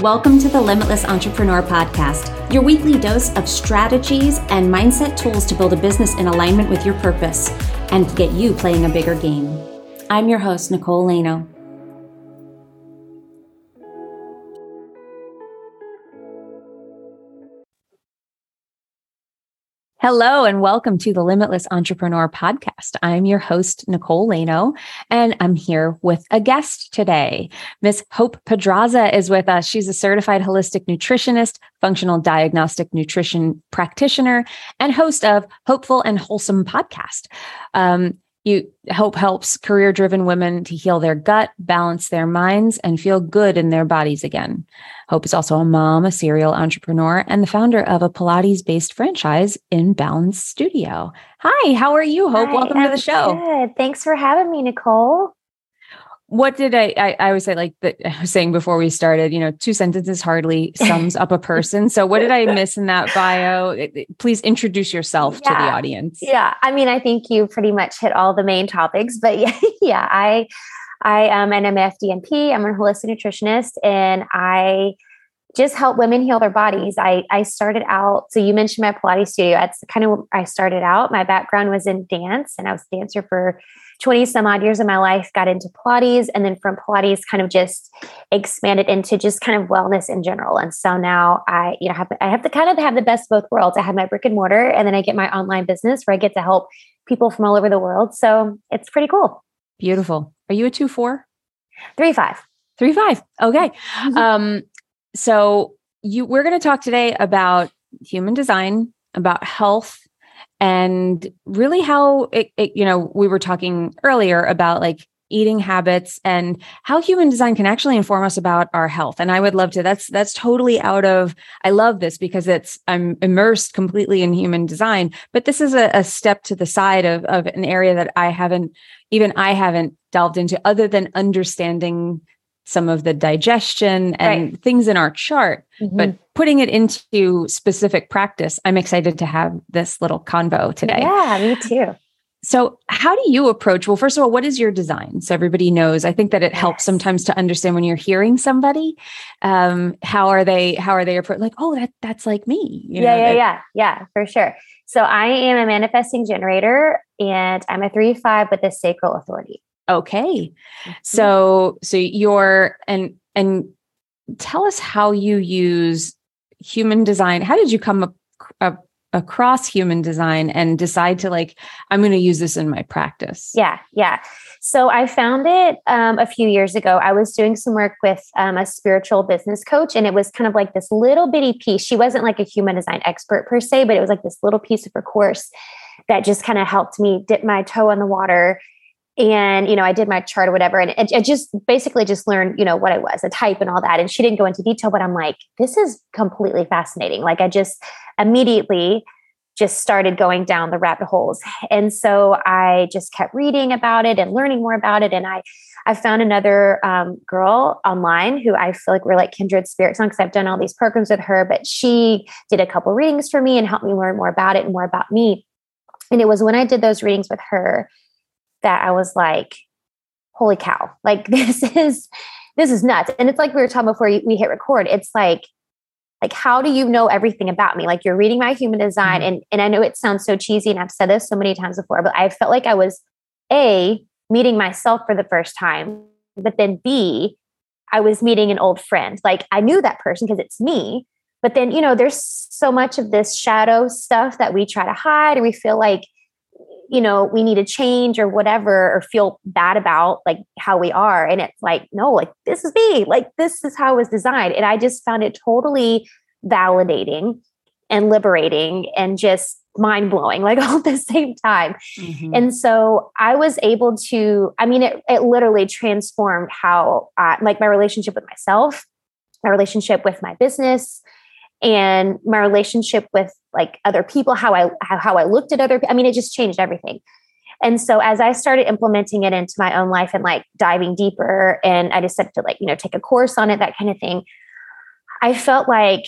Welcome to the Limitless Entrepreneur Podcast, your weekly dose of strategies and mindset tools to build a business in alignment with your purpose and get you playing a bigger game. I'm your host, Nicole Laino. Hello, and welcome to the Limitless Entrepreneur Podcast. I'm your host, Nicole Laino, and I'm here with a guest today. Miss Hope Pedraza is with us. She's a certified holistic nutritionist, functional diagnostic nutrition practitioner, and host of Hopeful and Wholesome podcast. Um, you hope helps career driven women to heal their gut, balance their minds, and feel good in their bodies again. Hope is also a mom, a serial entrepreneur, and the founder of a Pilates based franchise in Balance Studio. Hi, how are you, Hope? Hi, Welcome I'm to the show. Good. Thanks for having me, Nicole. What did I, I, I always say, like the, I was saying before we started, you know, two sentences hardly sums up a person. So what did I miss in that bio? Please introduce yourself to the audience. Yeah, I mean, I think you pretty much hit all the main topics, but yeah, yeah, I, I am an MFDNP. I'm a holistic nutritionist, and I just help women heal their bodies. I I started out. So you mentioned my Pilates studio. That's kind of where I started out. My background was in dance, and I was a dancer for 20 some odd years of my life. Got into Pilates, and then from Pilates, kind of just expanded into just kind of wellness in general. And so now I, you know, have I have to kind of have the best of both worlds. I have my brick and mortar, and then I get my online business where I get to help people from all over the world. So it's pretty cool. Beautiful. Are you a two four? Three five. Three five. Okay. Um, so you we're going to talk today about human design, about health, and really how it, it, you know, we were talking earlier about like eating habits and how human design can actually inform us about our health. And I would love to. That's that's totally out of I love this because it's I'm immersed completely in human design, but this is a, a step to the side of of an area that I haven't even I haven't delved into other than understanding some of the digestion and things in our chart, but putting it into specific practice, I'm excited to have this little convo today. yeah, me too. So, how do you approach? Well, first of all, what is your design? So everybody knows. I think that it helps sometimes to understand when you're hearing somebody, um, how are they? How are they approach? Like, oh, that that's like me. you yeah, know, yeah, that- yeah, yeah, for sure. So I am a manifesting generator, and I'm a three five with a sacral authority. Okay. Mm-hmm. So so you're and and tell us how you use human design. How did you come up, up across human design and decide to like I'm going to use this in my practice? Yeah, yeah. So I found it um, a few years ago. I was doing some work with um, a spiritual business coach, and it was kind of like this little bitty piece. She wasn't like a human design expert per se, but it was like this little piece of her course that just kind of helped me dip my toe in the water. And you know, I did my chart or whatever, and it just basically just learned, you know, what I was, a type and all that. And she didn't go into detail, but I'm like, this is completely fascinating. Like I just immediately just started going down the rabbit holes. And so I just kept reading about it and learning more about it. And I, I found another um, girl online who I feel like we're like kindred spirits on because I've done all these programs with her, but she did a couple readings for me and helped me learn more about it and more about me. And it was when I did those readings with her that I was like, holy cow, like this is, this is nuts. And it's like we were talking before we hit record. It's like, like how do you know everything about me like you're reading my human design mm-hmm. and and i know it sounds so cheesy and i've said this so many times before but i felt like i was a meeting myself for the first time but then b i was meeting an old friend like i knew that person because it's me but then you know there's so much of this shadow stuff that we try to hide and we feel like you know we need to change or whatever or feel bad about like how we are. And it's like no like this is me. Like this is how it was designed. And i just found it totally validating and liberating and just mind blowing like all at the same time. Mhm. and so I was able to, I mean, it, it literally transformed how, like my relationship with myself, my relationship with my business, and my relationship with like other people, how I, how, I looked at other. I mean, it just changed everything. And so as I started implementing it into my own life and like diving deeper, and I decided to like, you know, take a course on it, that kind of thing, I felt like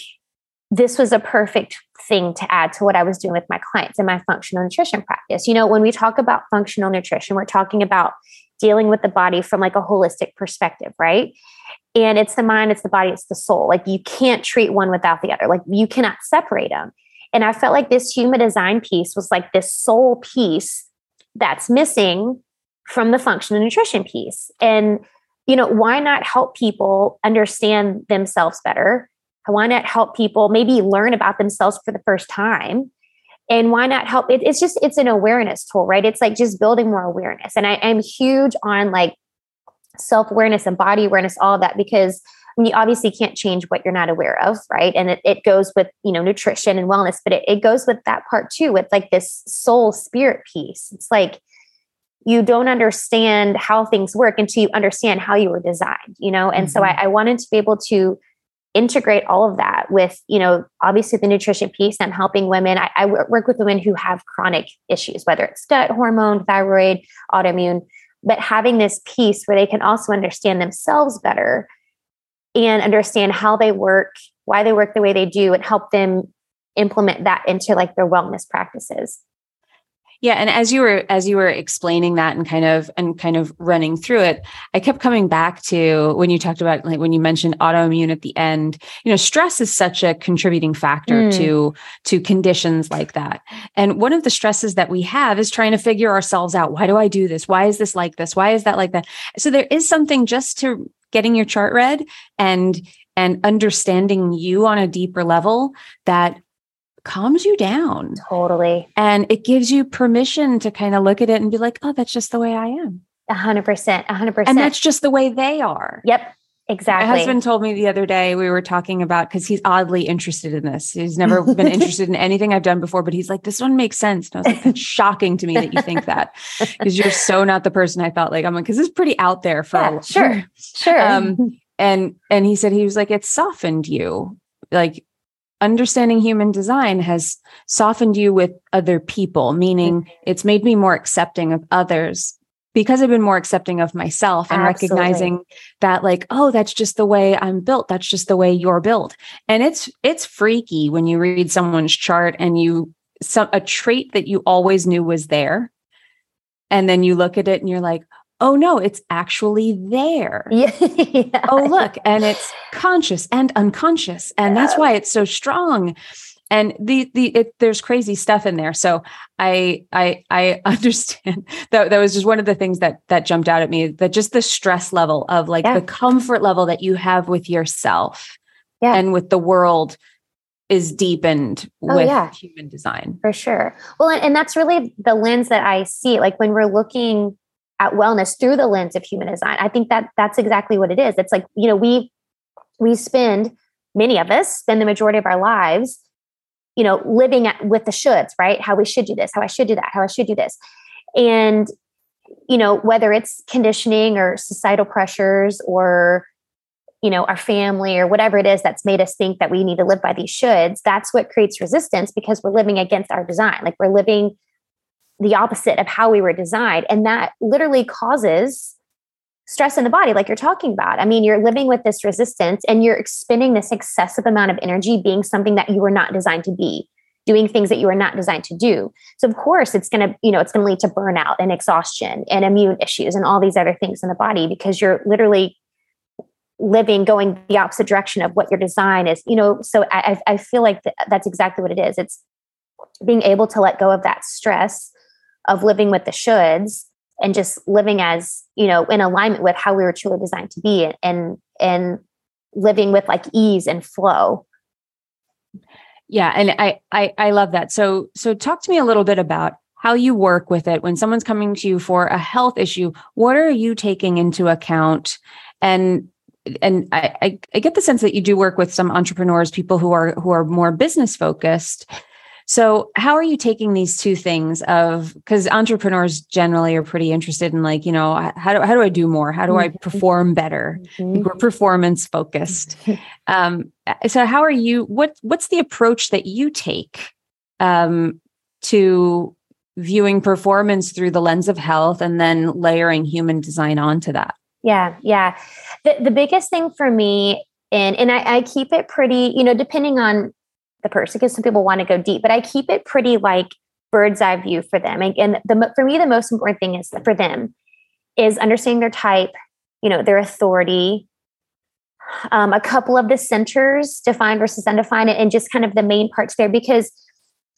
this was a perfect thing to add to what I was doing with my clients in my functional nutrition practice. You know, when we talk about functional nutrition, we're talking about dealing with the body from like a holistic perspective, right? And it's the mind, it's the body, it's the soul. Like you can't treat one without the other. Like you cannot separate them. And I felt like this human design piece was like this soul piece that's missing from the function and nutrition piece. And, you know, why not help people understand themselves better? Why not help people maybe learn about themselves for the first time? And why not help? It, it's just, it's an awareness tool, right? It's like just building more awareness. And I am huge on like self awareness and body awareness, all of that, because you obviously can't change what you're not aware of, right? And it, it goes with, you know, nutrition and wellness, but it, it goes with that part too, with like this soul spirit piece. It's like you don't understand how things work until you understand how you were designed, you know? And mm-hmm. so I, I wanted to be able to integrate all of that with you know obviously the nutrition piece i'm helping women I, I, work with women who have chronic issues whether it's gut hormone thyroid autoimmune but having this piece where they can also understand themselves better and understand how they work, why they work the way they do, and help them implement that into like their wellness practices. Yeah, and as you were as you were explaining that and kind of and kind of running through it, I kept coming back to when you talked about like when you mentioned autoimmune at the end. You know, stress is such a contributing factor mm. to to conditions like that. And one of the stresses that we have is trying to figure ourselves out. Why do I do this? Why is this like this? Why is that like that? So there is something just to getting your chart read and and understanding you on a deeper level that calms you down. Totally. And it gives you permission to kind of look at it and be like, oh, that's just the way I am. A hundred percent. A hundred percent. And that's just the way they are. Yep. Exactly. My husband told me the other day we were talking about because he's oddly interested in this. He's never been interested in anything I've done before, but he's like, this one makes sense. And I was like, that's shocking to me that you think that because you're so not the person I felt like. I'm like, because it's pretty out there for yeah, sure, sure. Um, and and he said he was like, it softened you, like understanding human design has softened you with other people, meaning mm-hmm. it's made me more accepting of others because I've been more accepting of myself and Absolutely. recognizing that like, oh, that's just the way I'm built. That's just the way you're built. And it's it's freaky when you read someone's chart and you some a trait that you always knew was there. And then you look at it and you're like, oh no, it's actually there. Yeah. yeah. Oh, look, and it's conscious and unconscious. And yeah. that's why it's so strong and the the it, there's crazy stuff in there so i i i understand that that was just one of the things that that jumped out at me that just the stress level of like yeah. the comfort level that you have with yourself yeah. and with the world is deepened oh, with yeah. human design for sure well and, and that's really the lens that i see like when we're looking at wellness through the lens of human design i think that that's exactly what it is it's like you know we we spend many of us spend the majority of our lives you know, living at, with the shoulds, right? How we should do this, how I should do that, how I should do this. And, you know, whether it's conditioning or societal pressures or, you know, our family or whatever it is that's made us think that we need to live by these shoulds, that's what creates resistance because we're living against our design. Like we're living the opposite of how we were designed. And that literally causes stress in the body, like you're talking about. I mean, you're living with this resistance and you're expending this excessive amount of energy being something that you were not designed to be, doing things that you were not designed to do. So of course it's gonna, you know, it's gonna lead to burnout and exhaustion and immune issues and all these other things in the body because you're literally living going the opposite direction of what your design is you know so i, I feel like that's exactly what it is it's being able to let go of that stress of living with the shoulds and just living as you know in alignment with how we were truly designed to be and and living with like ease and flow. Yeah and I, I i love that. So so talk to me a little bit about how you work with it. When someone's coming to you for a health issue what are you taking into account? And and I, I, I get the sense that you do work with some entrepreneurs people who are who are more business focused so, how are you taking these two things of because entrepreneurs generally are pretty interested in like, you know, how do how do I do more? How do I mm-hmm. perform better? Mm-hmm. we're performance focused. um, so how are you what what's the approach that you take um, to viewing performance through the lens of health and then layering human design onto that? Yeah, yeah. The the biggest thing for me and and I, I keep it pretty, you know, depending on the person because some people want to go deep, but I keep it pretty like bird's eye view for them. And the, for me, the most important thing is for them is understanding their type, you know, their authority, um, a couple of the centers, defined versus undefined, and just kind of the main parts there because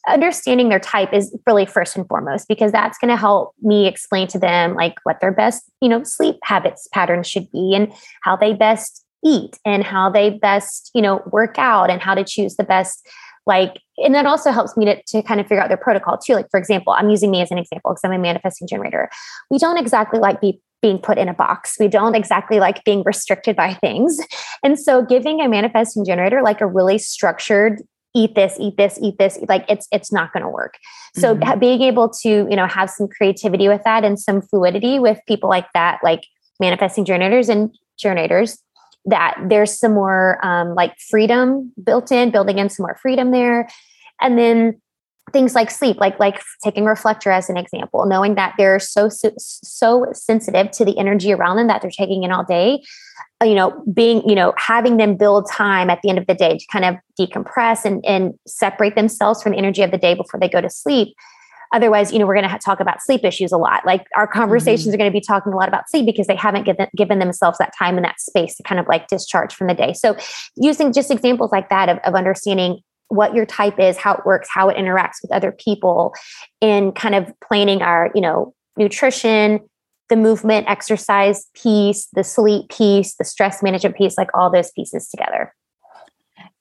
understanding their type is really first and foremost because that's going to help me explain to them like what their best you know sleep habits patterns should be and how they best eat and how they best you know work out and how to choose the best like and that also helps me to, to kind of figure out their protocol too. Like for example i'm using me as an example because i'm a manifesting generator. We don't exactly like be being put in a box. We don't exactly like being restricted by things. And so giving a manifesting generator like a really structured eat this eat this eat this like it's it's not going to work. So mm-hmm. being able to you know have some creativity with that and some fluidity with people like that like manifesting generators and generators that there's some more um, like freedom built in, building in some more freedom there. And then things like sleep, like like taking reflector as an example, knowing that they're so so, so sensitive to the energy around them that they're taking in all day. Uh, you know, being you know having them build time at the end of the day to kind of decompress and and separate themselves from the energy of the day before they go to sleep Otherwise, you know, we're going to talk about sleep issues a lot. Like our conversations mm-hmm. are going to be talking a lot about sleep because they haven't given, given themselves that time and that space to kind of like discharge from the day. So using just examples like that of, of understanding what your type is, how it works, how it interacts with other people, and kind of planning our, you know, nutrition, the movement, exercise piece, the sleep piece, the stress management piece, like all those pieces together.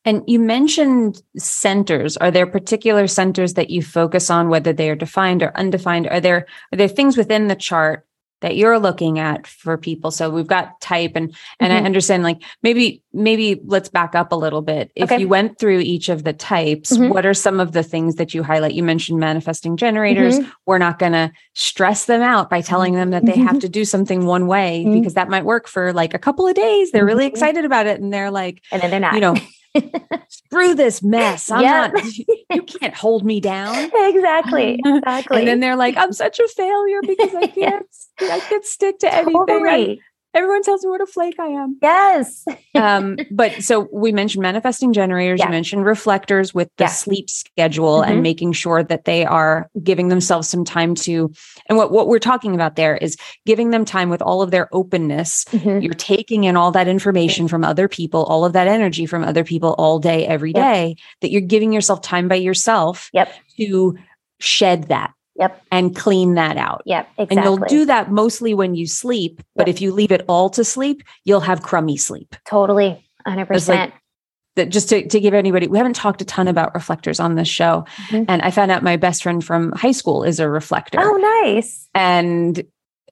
And you mentioned centers. Are there particular centers that you focus on, whether they are defined or undefined? Are there are there things within the chart that you're looking at for people? So we've got type and and mm-hmm. I understand like maybe maybe let's back up a little bit. If okay. you went through each of the types, mm-hmm. what are some of the things that you highlight? You mentioned manifesting generators. Mm-hmm. We're not going to stress them out by telling them that they have mm-hmm. to do something one way mm-hmm. because that might work for like a couple of days. They're really mm-hmm. excited about it and they're like and then they're not. You know, screw this mess. I'm yep. not, you can't hold me down. Exactly. Exactly. and then they're like, I'm such a failure because I can't, yes. I can't stick to anything. Totally. Everyone tells me what a flake I am. Yes. um, but so we mentioned manifesting generators, yeah. you mentioned reflectors with the yeah. sleep schedule mm-hmm. and making sure that they are giving themselves some time to, and what, what we're talking about there is giving them time with all of their openness. Mm-hmm. You're taking in all that information from other people, all of that energy from other people all day, every day. Yep. that you're giving yourself time by yourself yep. to shed that Yep. And clean that out. Yep. Exactly. And you'll do that mostly when you sleep. But yep. if you leave it all to sleep, you'll have crummy sleep. Totally. 100%. Like, that just to, to give anybody, we haven't talked a ton about reflectors on this show. Mm-hmm. And I found out my best friend from high school is a reflector. Oh, nice. And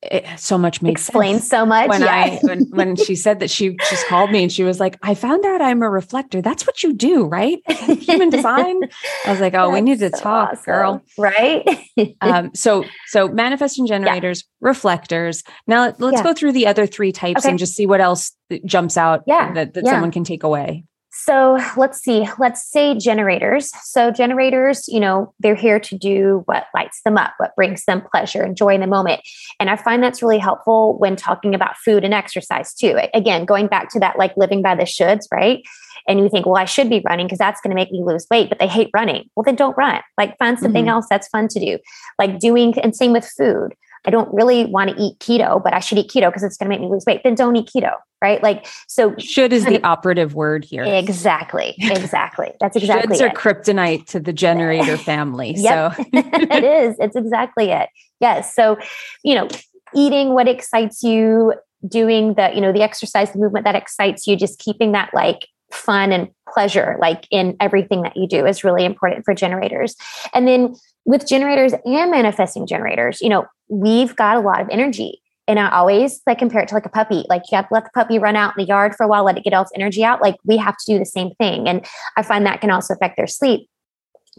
it, so much makes explains so much when yeah. I when, when she said that she just called me and she was like, I found out I'm a reflector. That's what you do, right? Human design. I was like, oh, That's we need to so talk, awesome. girl. Right. um, so so manifesting generators, yeah. reflectors. Now let, us yeah. go through the other three types okay. and just see what else jumps out yeah. that, that someone can take away. So let's see, let's say generators. So, generators, you know, they're here to do what lights them up, what brings them pleasure and joy in the moment. And I find that's really helpful when talking about food and exercise too. Again, going back to that like living by the shoulds, right? And you think, well, I should be running because that's going to make me lose weight, but they hate running. Well, then don't run. Like find something mm-hmm. else that's fun to do. Like doing, and same with food. I don't really want to eat keto, but I should eat keto because it's going to make me lose weight. Then don't eat keto, right? Like, so should is the of, operative word here. Exactly. Exactly. That's exactly Shoulds it. are kryptonite to the generator family. So it is. It's exactly it. Yes. So, you know, eating what excites you, doing the, you know, the exercise, the movement that excites you, just keeping that like fun and pleasure like in everything that you do is really important for generators. And then with generators and manifesting generators, you know, we've got a lot of energy. And I always like compare it to like a puppy. Like you have to let the puppy run out in the yard for a while, let it get all its energy out. Like we have to do the same thing. And I find that can also affect their sleep.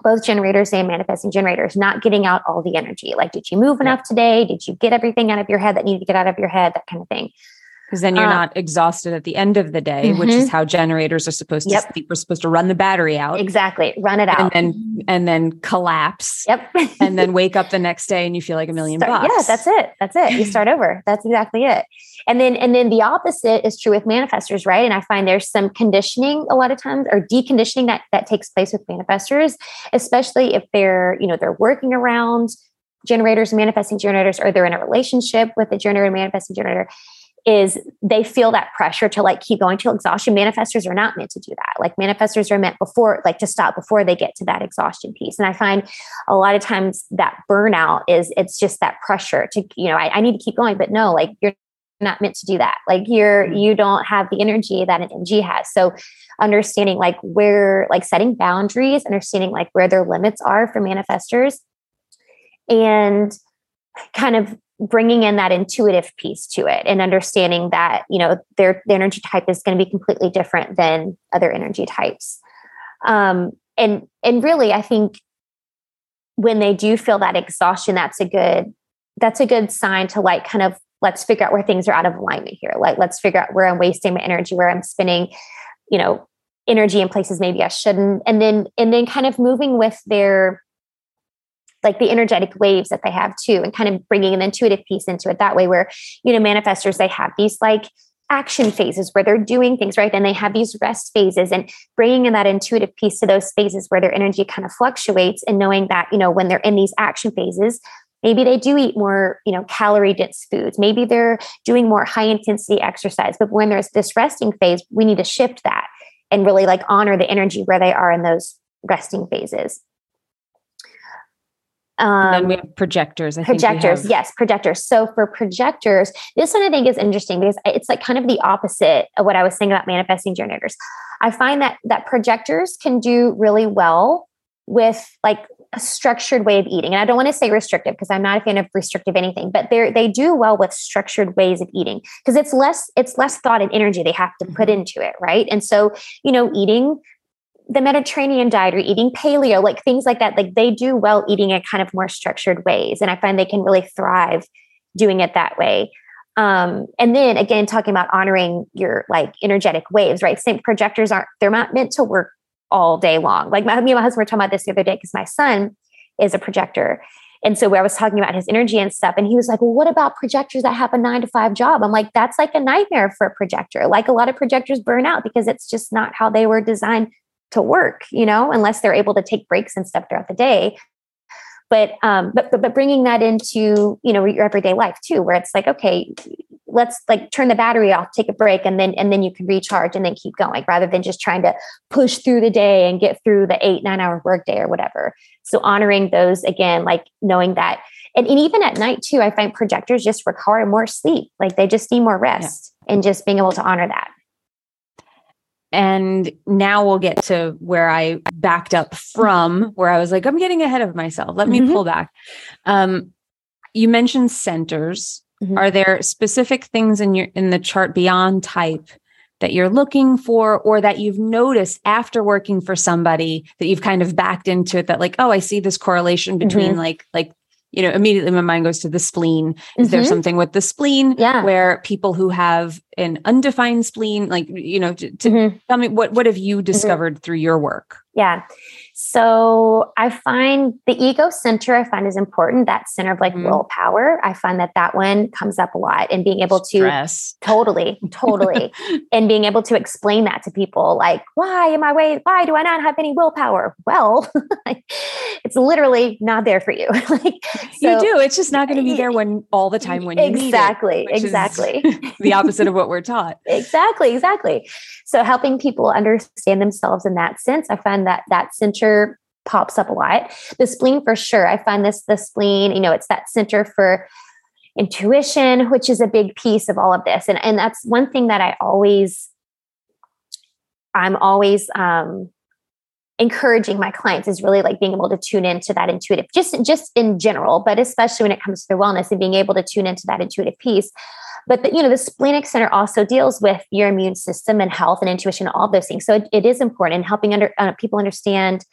Both generators and manifesting generators, not getting out all the energy. Like, did you move enough today? Did you get everything out of your head that needed to get out of your head? That kind of thing because then you're uh, not exhausted at the end of the day, mm-hmm. which is mm-hmm. how generators are supposed to yep. sleep. We're supposed to run the battery out. Exactly. Run it out. And then and then collapse. Yep. and then wake up the next day and you feel like a million start, bucks. Yeah, that's it. That's it. You start over. That's exactly it. And then and then the opposite is true with manifestors, right? And I find there's some conditioning a lot of times or deconditioning that that takes place with manifestors, especially if they're, you know, they're working around generators, manifesting generators, or they're in a relationship with a generator manifesting generator is they feel that pressure to like keep going till exhaustion. Manifestors are not meant to do that. Like manifestors are meant before, like to stop before they get to that exhaustion piece. And I find a lot of times that burnout is it's just that pressure to, you know, I, I need to keep going, but no, like you're not meant to do that. Like you're mm-hmm. you don't have the energy that an MG has. So understanding like where like setting boundaries, understanding like where their limits are for manifestors and kind of bringing in that intuitive piece to it and understanding that you know their, their energy type is going to be completely different than other energy types. Um, and and really i think when they do feel that exhaustion that's a good that's a good sign to like kind of let's figure out where things are out of alignment here. Like let's figure out where i'm wasting my energy where i'm spending you know energy in places maybe i shouldn't. And then and then kind of moving with their like the energetic waves that they have too and kind of bringing an intuitive piece into it that way where you know manifestors they have these like action phases where they're doing things right? And they have these rest phases and bringing in that intuitive piece to those phases where their energy kind of fluctuates and knowing that you know when they're in these action phases maybe they do eat more you know calorie dense foods. Maybe they're doing more high intensity exercise but when there's this resting phase we need to shift that and really like honor the energy where they are in those resting phases um, then we have projectors. I projectors, yes, projectors. So for projectors, this one I think is interesting because it's like kind of the opposite of what I was saying about manifesting generators. I find that that projectors can do really well with like a structured way of eating. And I don't want to say restrictive because I'm not a fan of restrictive anything, but they they do well with structured ways of eating because it's less it's less thought and energy they have to put mm-hmm. into it, right? And so, you know, eating the Mediterranean diet or eating paleo, like things like that, like they do well eating in kind of more structured ways. And I find they can really thrive doing it that way. Um, and then again, talking about honoring your like energetic waves, right? Same projectors aren't, they're not meant to work all day long. Like my, me and my husband were talking about this the other day because my son is a projector. And so where I was talking about his energy and stuff, and he was like, Well, what about projectors that have a nine to five job? I'm like, that's like a nightmare for a projector. Like a lot of projectors burn out because it's just not how they were designed to work, you know, unless they're able to take breaks and stuff throughout the day. But um, but, but but bringing that into you know your everyday life too, where it's like, okay, let's like turn the battery off, take a break, and then and then you can recharge and then keep going, rather than just trying to push through the day and get through the eight nine hour workday or whatever. So honoring those again, like knowing that and, and, even at night too i find projectors just require more sleep like they just need more rest yeah. and just being able to honor that and now we'll get to where I backed up from, where I was like, I'm getting ahead of myself. Let me mm-hmm. pull back. Um, you mentioned centers. Mm-hmm. Are there specific things in your in the chart beyond type that you're looking for or that you've noticed after working for somebody that you've kind of backed into it that like oh i see this correlation between mm-hmm. like like you know, immediately my mind goes to the spleen. Is mm-hmm. there something with the spleen yeah. where people who have an undefined spleen, like, you know, to, to mm-hmm. tell me what, what have you mm-hmm. discovered mm-hmm. through your work? Yeah. So I find the ego center, I find is important. That center of like mm-hmm. willpower. I find that that one comes up a lot and being able Stress. to totally, totally, and being able to explain that to people like, why am I way, why do I not have any willpower? Well, it's literally not there for you. like so, you do. It's just not going to be there when all the time when you exactly, it, exactly, the opposite of what we're taught. exactly, exactly. So helping people understand themselves in that sense, I find that that center pops up a lot. The spleen for sure. I find this the spleen, you know, it's that center for intuition, which is a big piece of all of this. And and that's one thing that I always I'm always um encouraging my clients is really like being able to tune into that intuitive just just in general but especially when it comes to their wellness and being able to tune into that intuitive piece but the, you know, the splenic center also deals with your immune system and health and intuition, all those things. So it, it is important in helping under uh, people understand.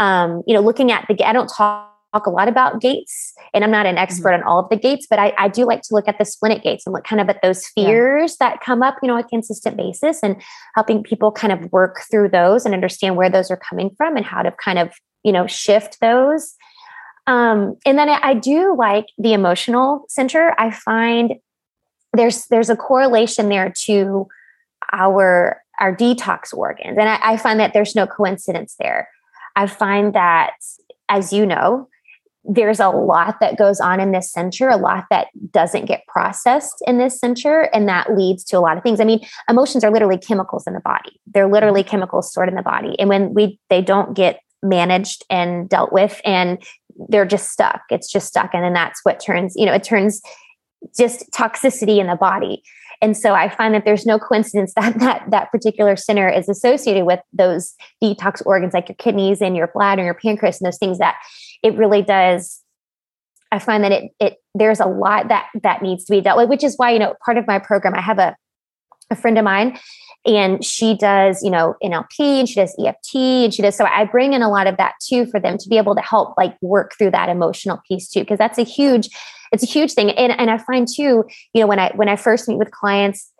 Um, you know, looking at the I don't talk talk a lot about gates and i'm not an expert mm-hmm. on all of the gates but I, I, do like to look at the splenic gates and look kind of at those fears yeah. that come up you know on a consistent basis and helping people kind of work through those and understand where those are coming from and how to kind of you know shift those um, and then I, I do like the emotional center i find there's there's a correlation there to our our detox organs and I, I, find that there's no coincidence there i find that as you know there's a lot that goes on in this center, a lot that doesn't get processed in this center, and that leads to a lot of things. I mean, emotions are literally chemicals in the body. They're mm-hmm. literally chemicals stored in the body, and when we they don't get managed and dealt with, and they're just stuck. It's just stuck, and then that's what turns you know it turns just toxicity in the body. And so I find that there's no coincidence that that that particular center is associated with those detox organs like your kidneys and your bladder and your pancreas and those things that it really does I find that it it there's a lot that that needs to be dealt with, which is why, you know, part of my program, I have a a friend of mine and she does, you know, NLP and she does EFT and she does so I bring in a lot of that too for them to be able to help like work through that emotional piece too, because that's a huge, it's a huge thing. And and I find too, you know, when I when I first meet with clients,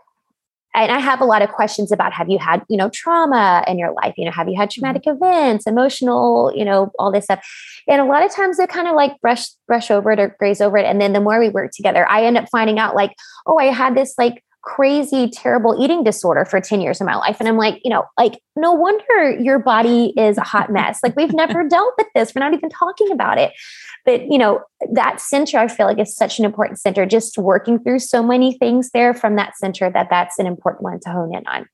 and I have a lot of questions about have you had, you know, trauma in your life? You know, have you had traumatic mm-hmm. events, emotional, you know, all this stuff. And a lot of times they kind of like brush brush over it or graze over it. And then the more we work together, I end up finding out like, oh, I had this like crazy, terrible eating disorder for 10 years of my life. And I'm like, you know, like, no wonder your body is a hot mess. Like, we've never dealt with this. We're not even talking about it. But, you know, that center, I feel like is such an important center, just working through so many things there from that center that that's an important one to hone in on.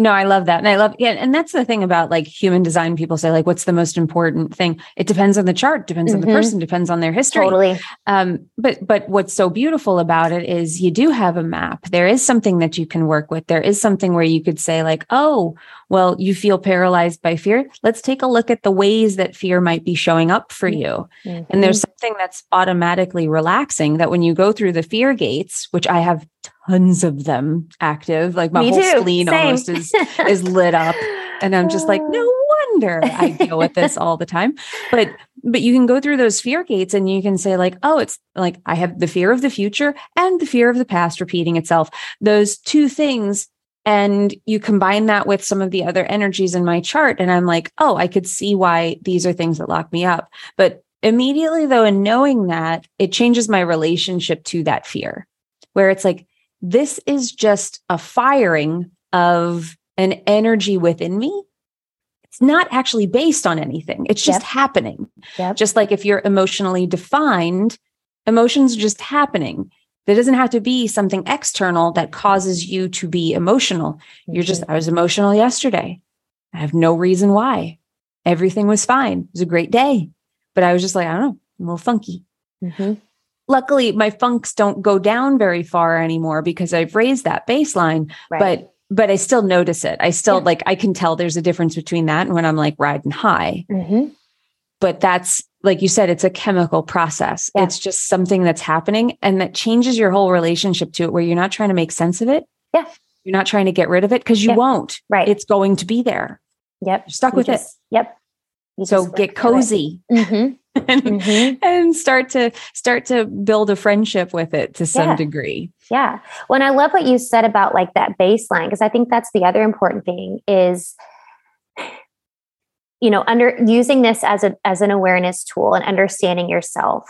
No, I love that. And I love, yeah. And that's the thing about like human design. People say, like, what's the most important thing? It depends on the chart, depends mm-hmm. on the person, depends on their history. Totally. Um, but, but what's so beautiful about it is you do have a map. There is something that you can work with. There is something where you could say, like, oh, well, you feel paralyzed by fear. Let's take a look at the ways that fear might be showing up for you. Mm-hmm. And there's something that's automatically relaxing that when you go through the fear gates, which I have tons of them active. Like my Me whole too. spleen Same. almost is is lit up. And I'm just like, no wonder I deal with this all the time. But but you can go through those fear gates and you can say like oh it's like i have the fear of the future and the fear of the past repeating itself those two things and you combine that with some of the other energies in my chart and i'm like oh i could see why these are things that lock me up but immediately though in knowing that it changes my relationship to that fear where it's like this is just a firing of an energy within me. It's not actually based on anything. It's just yep. happening. Yep. Just like if you're emotionally defined, emotions are just happening. There doesn't have to be something external that causes you to be emotional. Mm-hmm. You're just, I was emotional yesterday. I have no reason why. Everything was fine. It was a great day. But I was just like, I don't know, a little funky. Mm-hmm luckily my funks don't go down very far anymore because I've raised that baseline. Right. But but I still notice it. I still yeah. like I can tell there's a difference between that and when I'm like riding high. Mm-hmm. But that's like you said, it's a chemical process. Yeah. It's just something that's happening and that changes your whole relationship to it where you're not trying to make sense of it. Yeah. You're not trying to get rid of it because you yeah. won't. Right. It's going to be there. Yep. You're stuck you with just, it. Yep. You so get cozy. Mm-hmm. and, mm-hmm. and start to start to build a friendship with it to some yeah. degree. Yeah. Well, I love what you said about like that baseline because I think that's the other important thing is you know under using this as a as an awareness tool and understanding yourself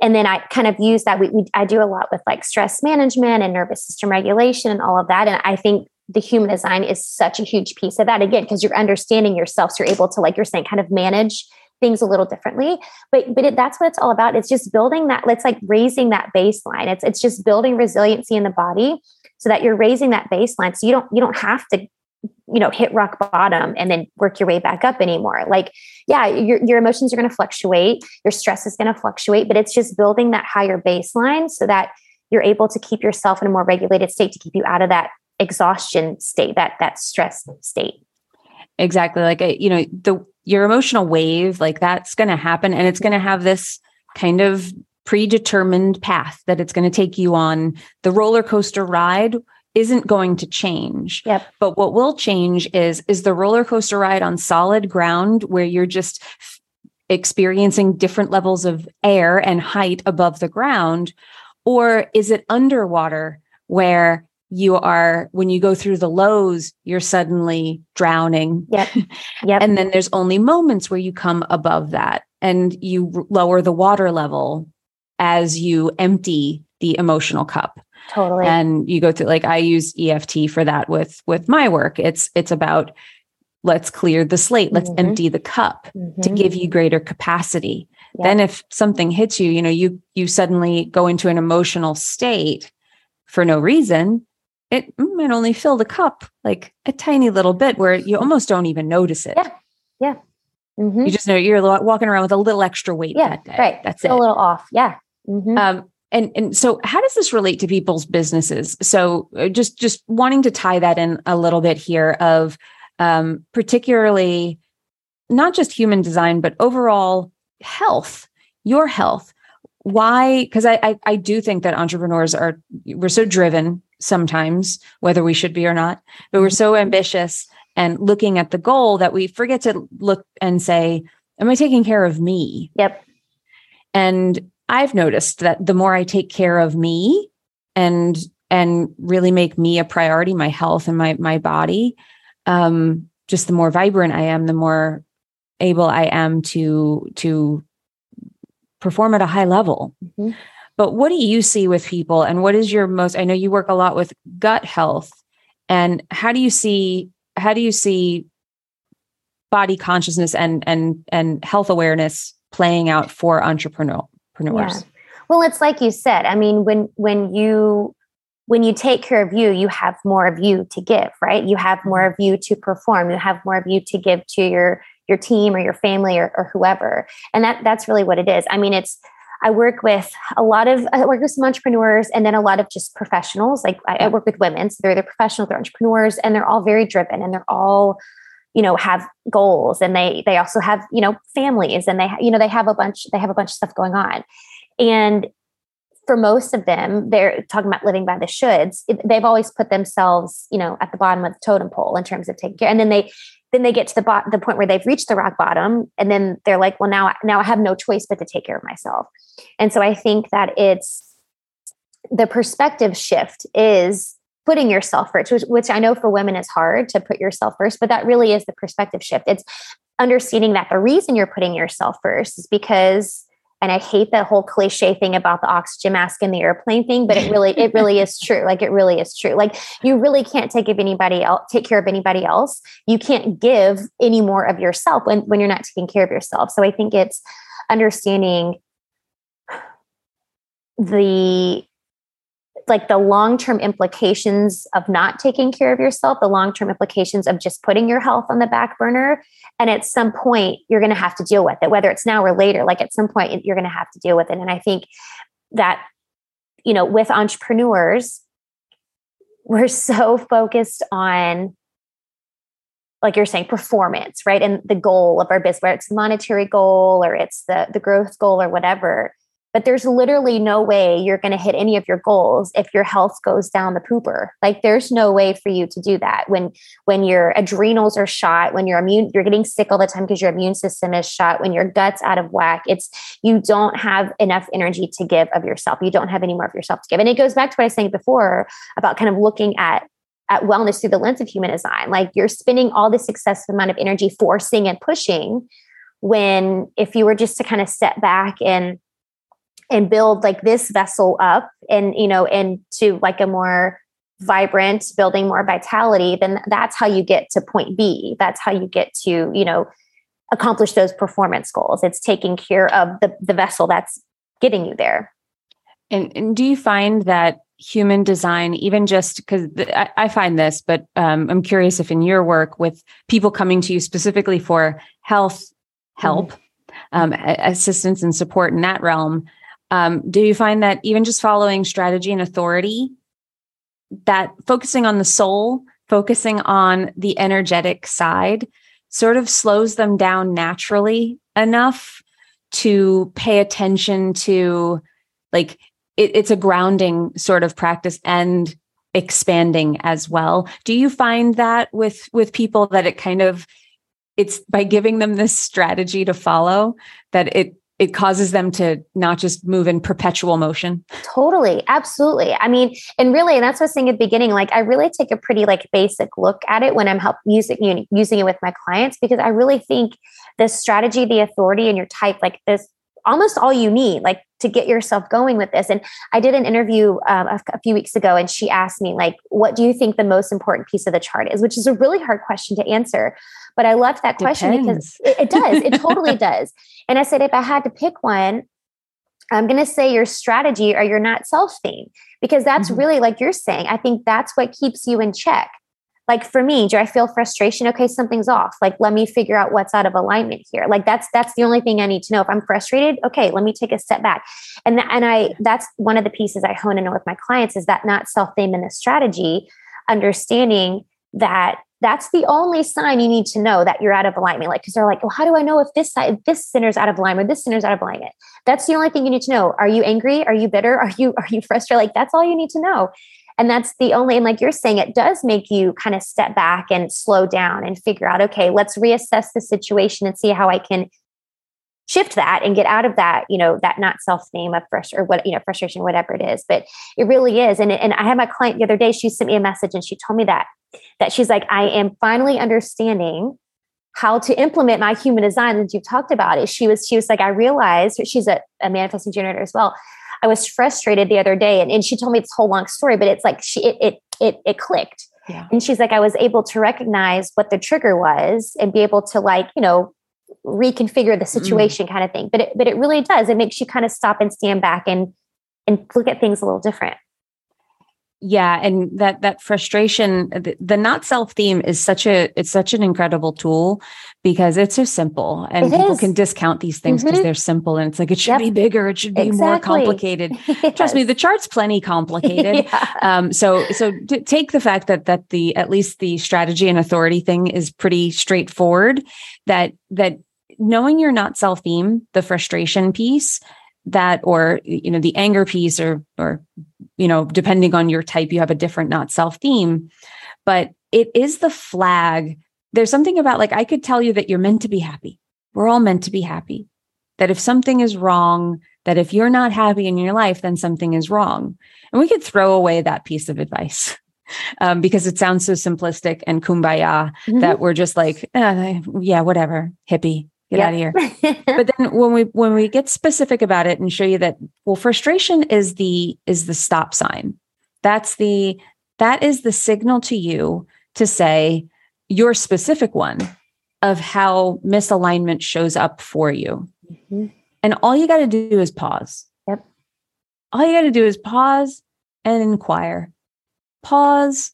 and then i kind of use that we, we, i do a lot with like stress management and nervous system regulation and all of that and i think the human design is such a huge piece of that again because you're understanding yourself so you're able to like you're saying kind of manage things a little differently but but it, that's what it's all about. It's just building that it's like raising that baseline. It's it's just building resiliency in the body so that you're raising that baseline. So you don't you don't have to you know hit rock bottom and then work your way back up anymore. Like yeah your, your emotions are going to fluctuate. Your stress is going to fluctuate but it's just building that higher baseline so that you're able to keep yourself in a more regulated state to keep you out of that exhaustion state that that stress state exactly like you know the your emotional wave, like that's going to happen and it's going to have this kind of predetermined path that it's going to take you on. The roller coaster ride isn't going to change. Yep. But what will change is is the roller coaster ride on solid ground where you're just experiencing different levels of air and height above the ground or is it underwater where you are when you go through the lows you're suddenly drowning yep yep and then there's only moments where you come above that and you lower the water level as you empty the emotional cup totally and you go through like i use eft for that with with my work it's it's about let's clear the slate let's mm-hmm. empty the cup mm-hmm. to give you greater capacity. Then if something hits you, you know, you you suddenly go into an emotional state for no reason. It might only fill the cup like a tiny little bit where you almost don't even notice it. Yeah. Yeah. Mm-hmm. You just know you're walking around with a little extra weight yeah, Right. That's it. A little off. Yeah. Mm-hmm. Um, and and so how does this relate to people's businesses so uh, just just wanting to tie that in a little bit here of um, particularly not just human design but overall health your health why because I, I i do think that entrepreneurs are we're so driven sometimes whether we should be or not but we're so ambitious and looking at the goal that we forget to look and say am i taking care of me yep and I've noticed that the more I take care of me and and really make me a priority, my health and my my body, um, just the more vibrant I am, the more able I am to to perform at a high level. Mm-hmm. But what do you see with people and what is your most I know you work a lot with gut health and how do you see how do you see body consciousness and and and health awareness playing out for entrepreneurs. Yeah. Well, it's like you said. I mean, when when you when you take care of you, you have more of you to give, right? You have more of you to perform. You have more of you to give to your your team or your family or, or whoever. And that that's really what it is. I mean, it's I work with a lot of I work with some entrepreneurs and then a lot of just professionals. Like I, I work with women, so they're the professionals, they're entrepreneurs, and they're all very driven and they're all you know have goals and they they also have you know families and they you know they have a bunch they have a bunch of stuff going on and for most of them they're talking about living by the shoulds it, they've always put themselves you know at the bottom of the totem pole in terms of taking care and then they then they get to the bot the point where they've reached the rock bottom and then they're like well now now i have no choice but to take care of myself and so i think that it's the perspective shift is putting yourself first, which, which I know for women is hard to put yourself first, but that really is the perspective shift. It's understanding that the reason you're putting yourself first is because and I hate that whole cliche thing about the oxygen mask and the airplane thing, but it really, it really is true. Like it really is true. Like you really can't take of anybody else, take care of anybody else. You can't give any more of yourself when, when you're not taking care of yourself. So I think it's understanding the like the long-term implications of not taking care of yourself the long-term implications of just putting your health on the back burner. And at some point you're going to have to deal with it whether it's now or later like at some point you're going to have to deal with it. And i think that you know with entrepreneurs we're so focused on like you're saying performance right? And the goal of our business whether it's monetary goal or it's the the growth goal or whatever but there's literally no way you're going to hit any of your goals if your health goes down the pooper. Like there's no way for you to do that. When when your adrenals are shot when your immune you're getting sick all the time because your immune system is shot when your gut's out of whack it's you don't have enough energy to give of yourself. You don't have any more of yourself to give. And it goes back to what i was saying before about kind of looking at at wellness through the lens of human design. Like you're spending all this excessive amount of energy forcing and pushing when if you were just to kind of step back and and build like this vessel up and you know into like a more vibrant building more vitality then that's how you get to point b. That's how you get to you know accomplish those performance goals. It's taking care of the, the vessel that's getting you there. And, and do you find that human design even just because I, I, find this but um, i'm curious if in your work with people coming to you specifically for health help mm-hmm. um, assistance and support in that realm um, do you find that even just following strategy and authority, that focusing on the soul, focusing on the energetic side, sort of slows them down naturally enough to pay attention to like it, it's a grounding sort of practice and expanding as well? Do you find that with with people that it kind of it's by giving them this strategy to follow that it it causes them to not just move in perpetual motion. Totally. Absolutely. I mean, and really, and that's what I was saying at the beginning, like I really take a pretty like basic look at it when I'm help using using it with my clients because I really think the strategy, the authority, and your type, like this almost all you need like to get yourself going with this. And i did an interview um, a, a, few weeks ago and she asked me like what do you think the most important piece of the chart is? Which is a really hard question to answer but i loved that question because it, it does. It totally does. And i said if i had to pick one i'm going to say your strategy or your not self theme because that's mm-hmm. really like you're saying i think that's what keeps you in check like for me do i feel frustration? Okay something's off. Like let me figure out what's out of alignment here. Like that's that's the only thing i need to know. If i'm frustrated okay let me take a step back. And and i that's one of the pieces i hone in on with my clients is that not self theme and the strategy understanding that that's the only sign you need to know that you're out of alignment. Like because they're like well how do i know if this side this center's out of alignment this center's out of alignment? That's the only thing you need to know. Are you angry? Are you bitter? Are you are you frustrated? Like that's all you need to know and that's the only, and like you're saying, it does make you kind of step back and slow down and figure out, okay, let's reassess the situation and see how I can shift that and get out of that, you know, that not self name of frustration or what, you know, frustration, whatever it is. But it really is. And, and I had my client the other day, she sent me a message and she told me that, that she's like, I am finally understanding how to implement my human design that you've talked about it. She was, she was like, I realized she's a, a manifesting generator as well. I was frustrated the other day and, and she told me this whole long story, but it's like she it it it, it clicked. Yeah. And she's like, I was able to recognize what the trigger was and be able to like, you know, reconfigure the situation mm. kind of thing. But it but it really does. It makes you kind of stop and stand back and and look at things a little different yeah and that that frustration the, the not self theme is such a it's such an incredible tool because it's so simple and it people is. can discount these things because mm-hmm. they're simple and it's like it should yep. be bigger it should be exactly. more complicated yes. trust me the chart's plenty complicated yeah. um, so so to take the fact that that the at least the strategy and authority thing is pretty straightforward that that knowing you're not self theme the frustration piece that or you know the anger piece or or you know depending on your type you have a different not self theme but it is the flag. There's something about like i could tell you that you're meant to be happy. We're all meant to be happy. That if something is wrong that if you're not happy in your life then something is wrong. And we could throw away that piece of advice um, because it sounds so simplistic and kumbaya mm-hmm. that we're just like eh, yeah whatever hippie get yep. out of here. But then when we when we get specific about it and show you that well frustration is the is the stop sign. That's the that is the signal to you to say your specific one of how misalignment shows up for you. Mm-hmm. and all you got to do is pause. Yep. All you got to do is pause and inquire. Pause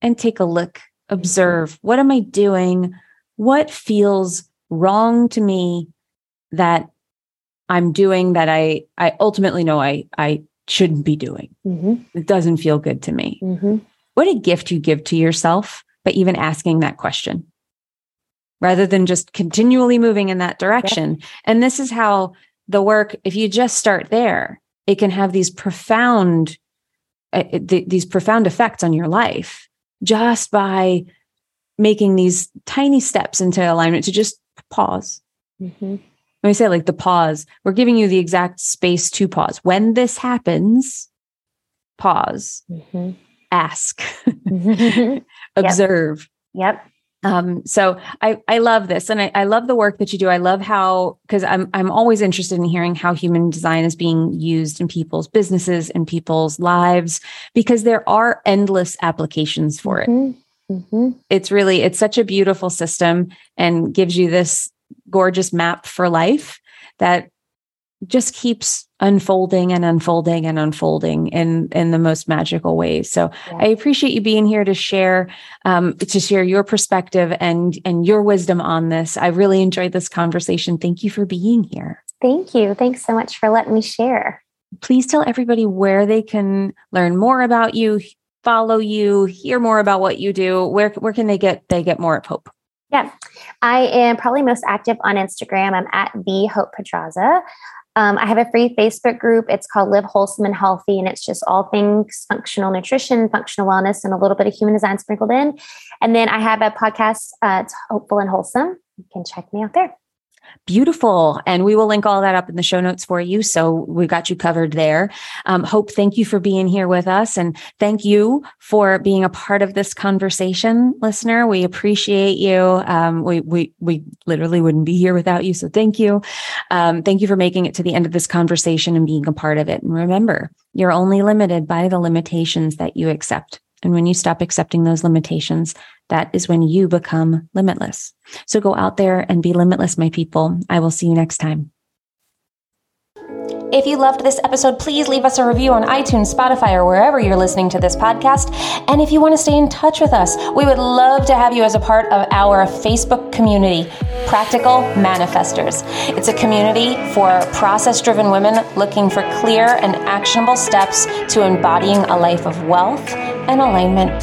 and take a look. Observe. What am i doing? What feels wrong to me that I'm doing that I I ultimately know I I shouldn't be doing. Mm-hmm. It doesn't feel good to me. Mm-hmm. What a gift you give to yourself by even asking that question rather than just continually moving in that direction. Yep. And this is how the work, if you just start there, it can have these profound, uh, th- these profound effects on your life just by making these tiny steps into alignment to just pause. Mm-hmm. When we say like the pause, we're giving you the exact space to pause. When this happens, pause, mm-hmm. ask, observe. Yep. yep. Um, so I, I love this and I, I love the work that you do. I love how because I'm I'm always interested in hearing how human design is being used in people's businesses and people's lives because there are endless applications for mm-hmm. it. Mm-hmm. It's really, it's such a beautiful system and gives you this gorgeous map for life that just keeps unfolding and unfolding and unfolding in in the most magical ways so yeah. i appreciate you being here to share um, to share your perspective and and your wisdom on this. I really enjoyed this conversation. Thank you for being here. Thank you. Thanks so much for letting me share. Please tell everybody where they can learn more about you follow you, hear more about what you do, where where can they get they get more of Hope? Yeah, I am probably most active on Instagram. I'm at the Hope Pedraza. Um, I have a free Facebook group. It's called Live Wholesome and Healthy, and it's just all things functional nutrition, functional wellness, and a little bit of human design sprinkled in. And then I have a podcast. Uh, it's Hopeful and Wholesome. You can check me out there. Beautiful. And we will link all that up in the show notes for you. So we got you covered there. Um, Hope, thank you for being here with us. And thank you for being a part of this conversation, listener. We appreciate you. Um, we, we, we literally wouldn't be here without you. So thank you. Um, thank you for making it to the end of this conversation and being a part of it. And remember, you're only limited by the limitations that you accept. And when you stop accepting those limitations, that is when you become limitless. So go out there and be limitless, my people. I will see you next time. If you loved this episode, please leave us a review on iTunes, Spotify, or wherever you're listening to this podcast. And if you want to stay in touch with us, we would love to have you as a part of our Facebook community, Practical Manifestors. It's a community for process driven women looking for clear and actionable steps to embodying a life of wealth and alignment.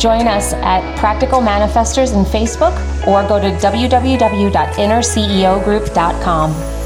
Join us at Practical Manifestors in Facebook or go to www.innerceogroup.com.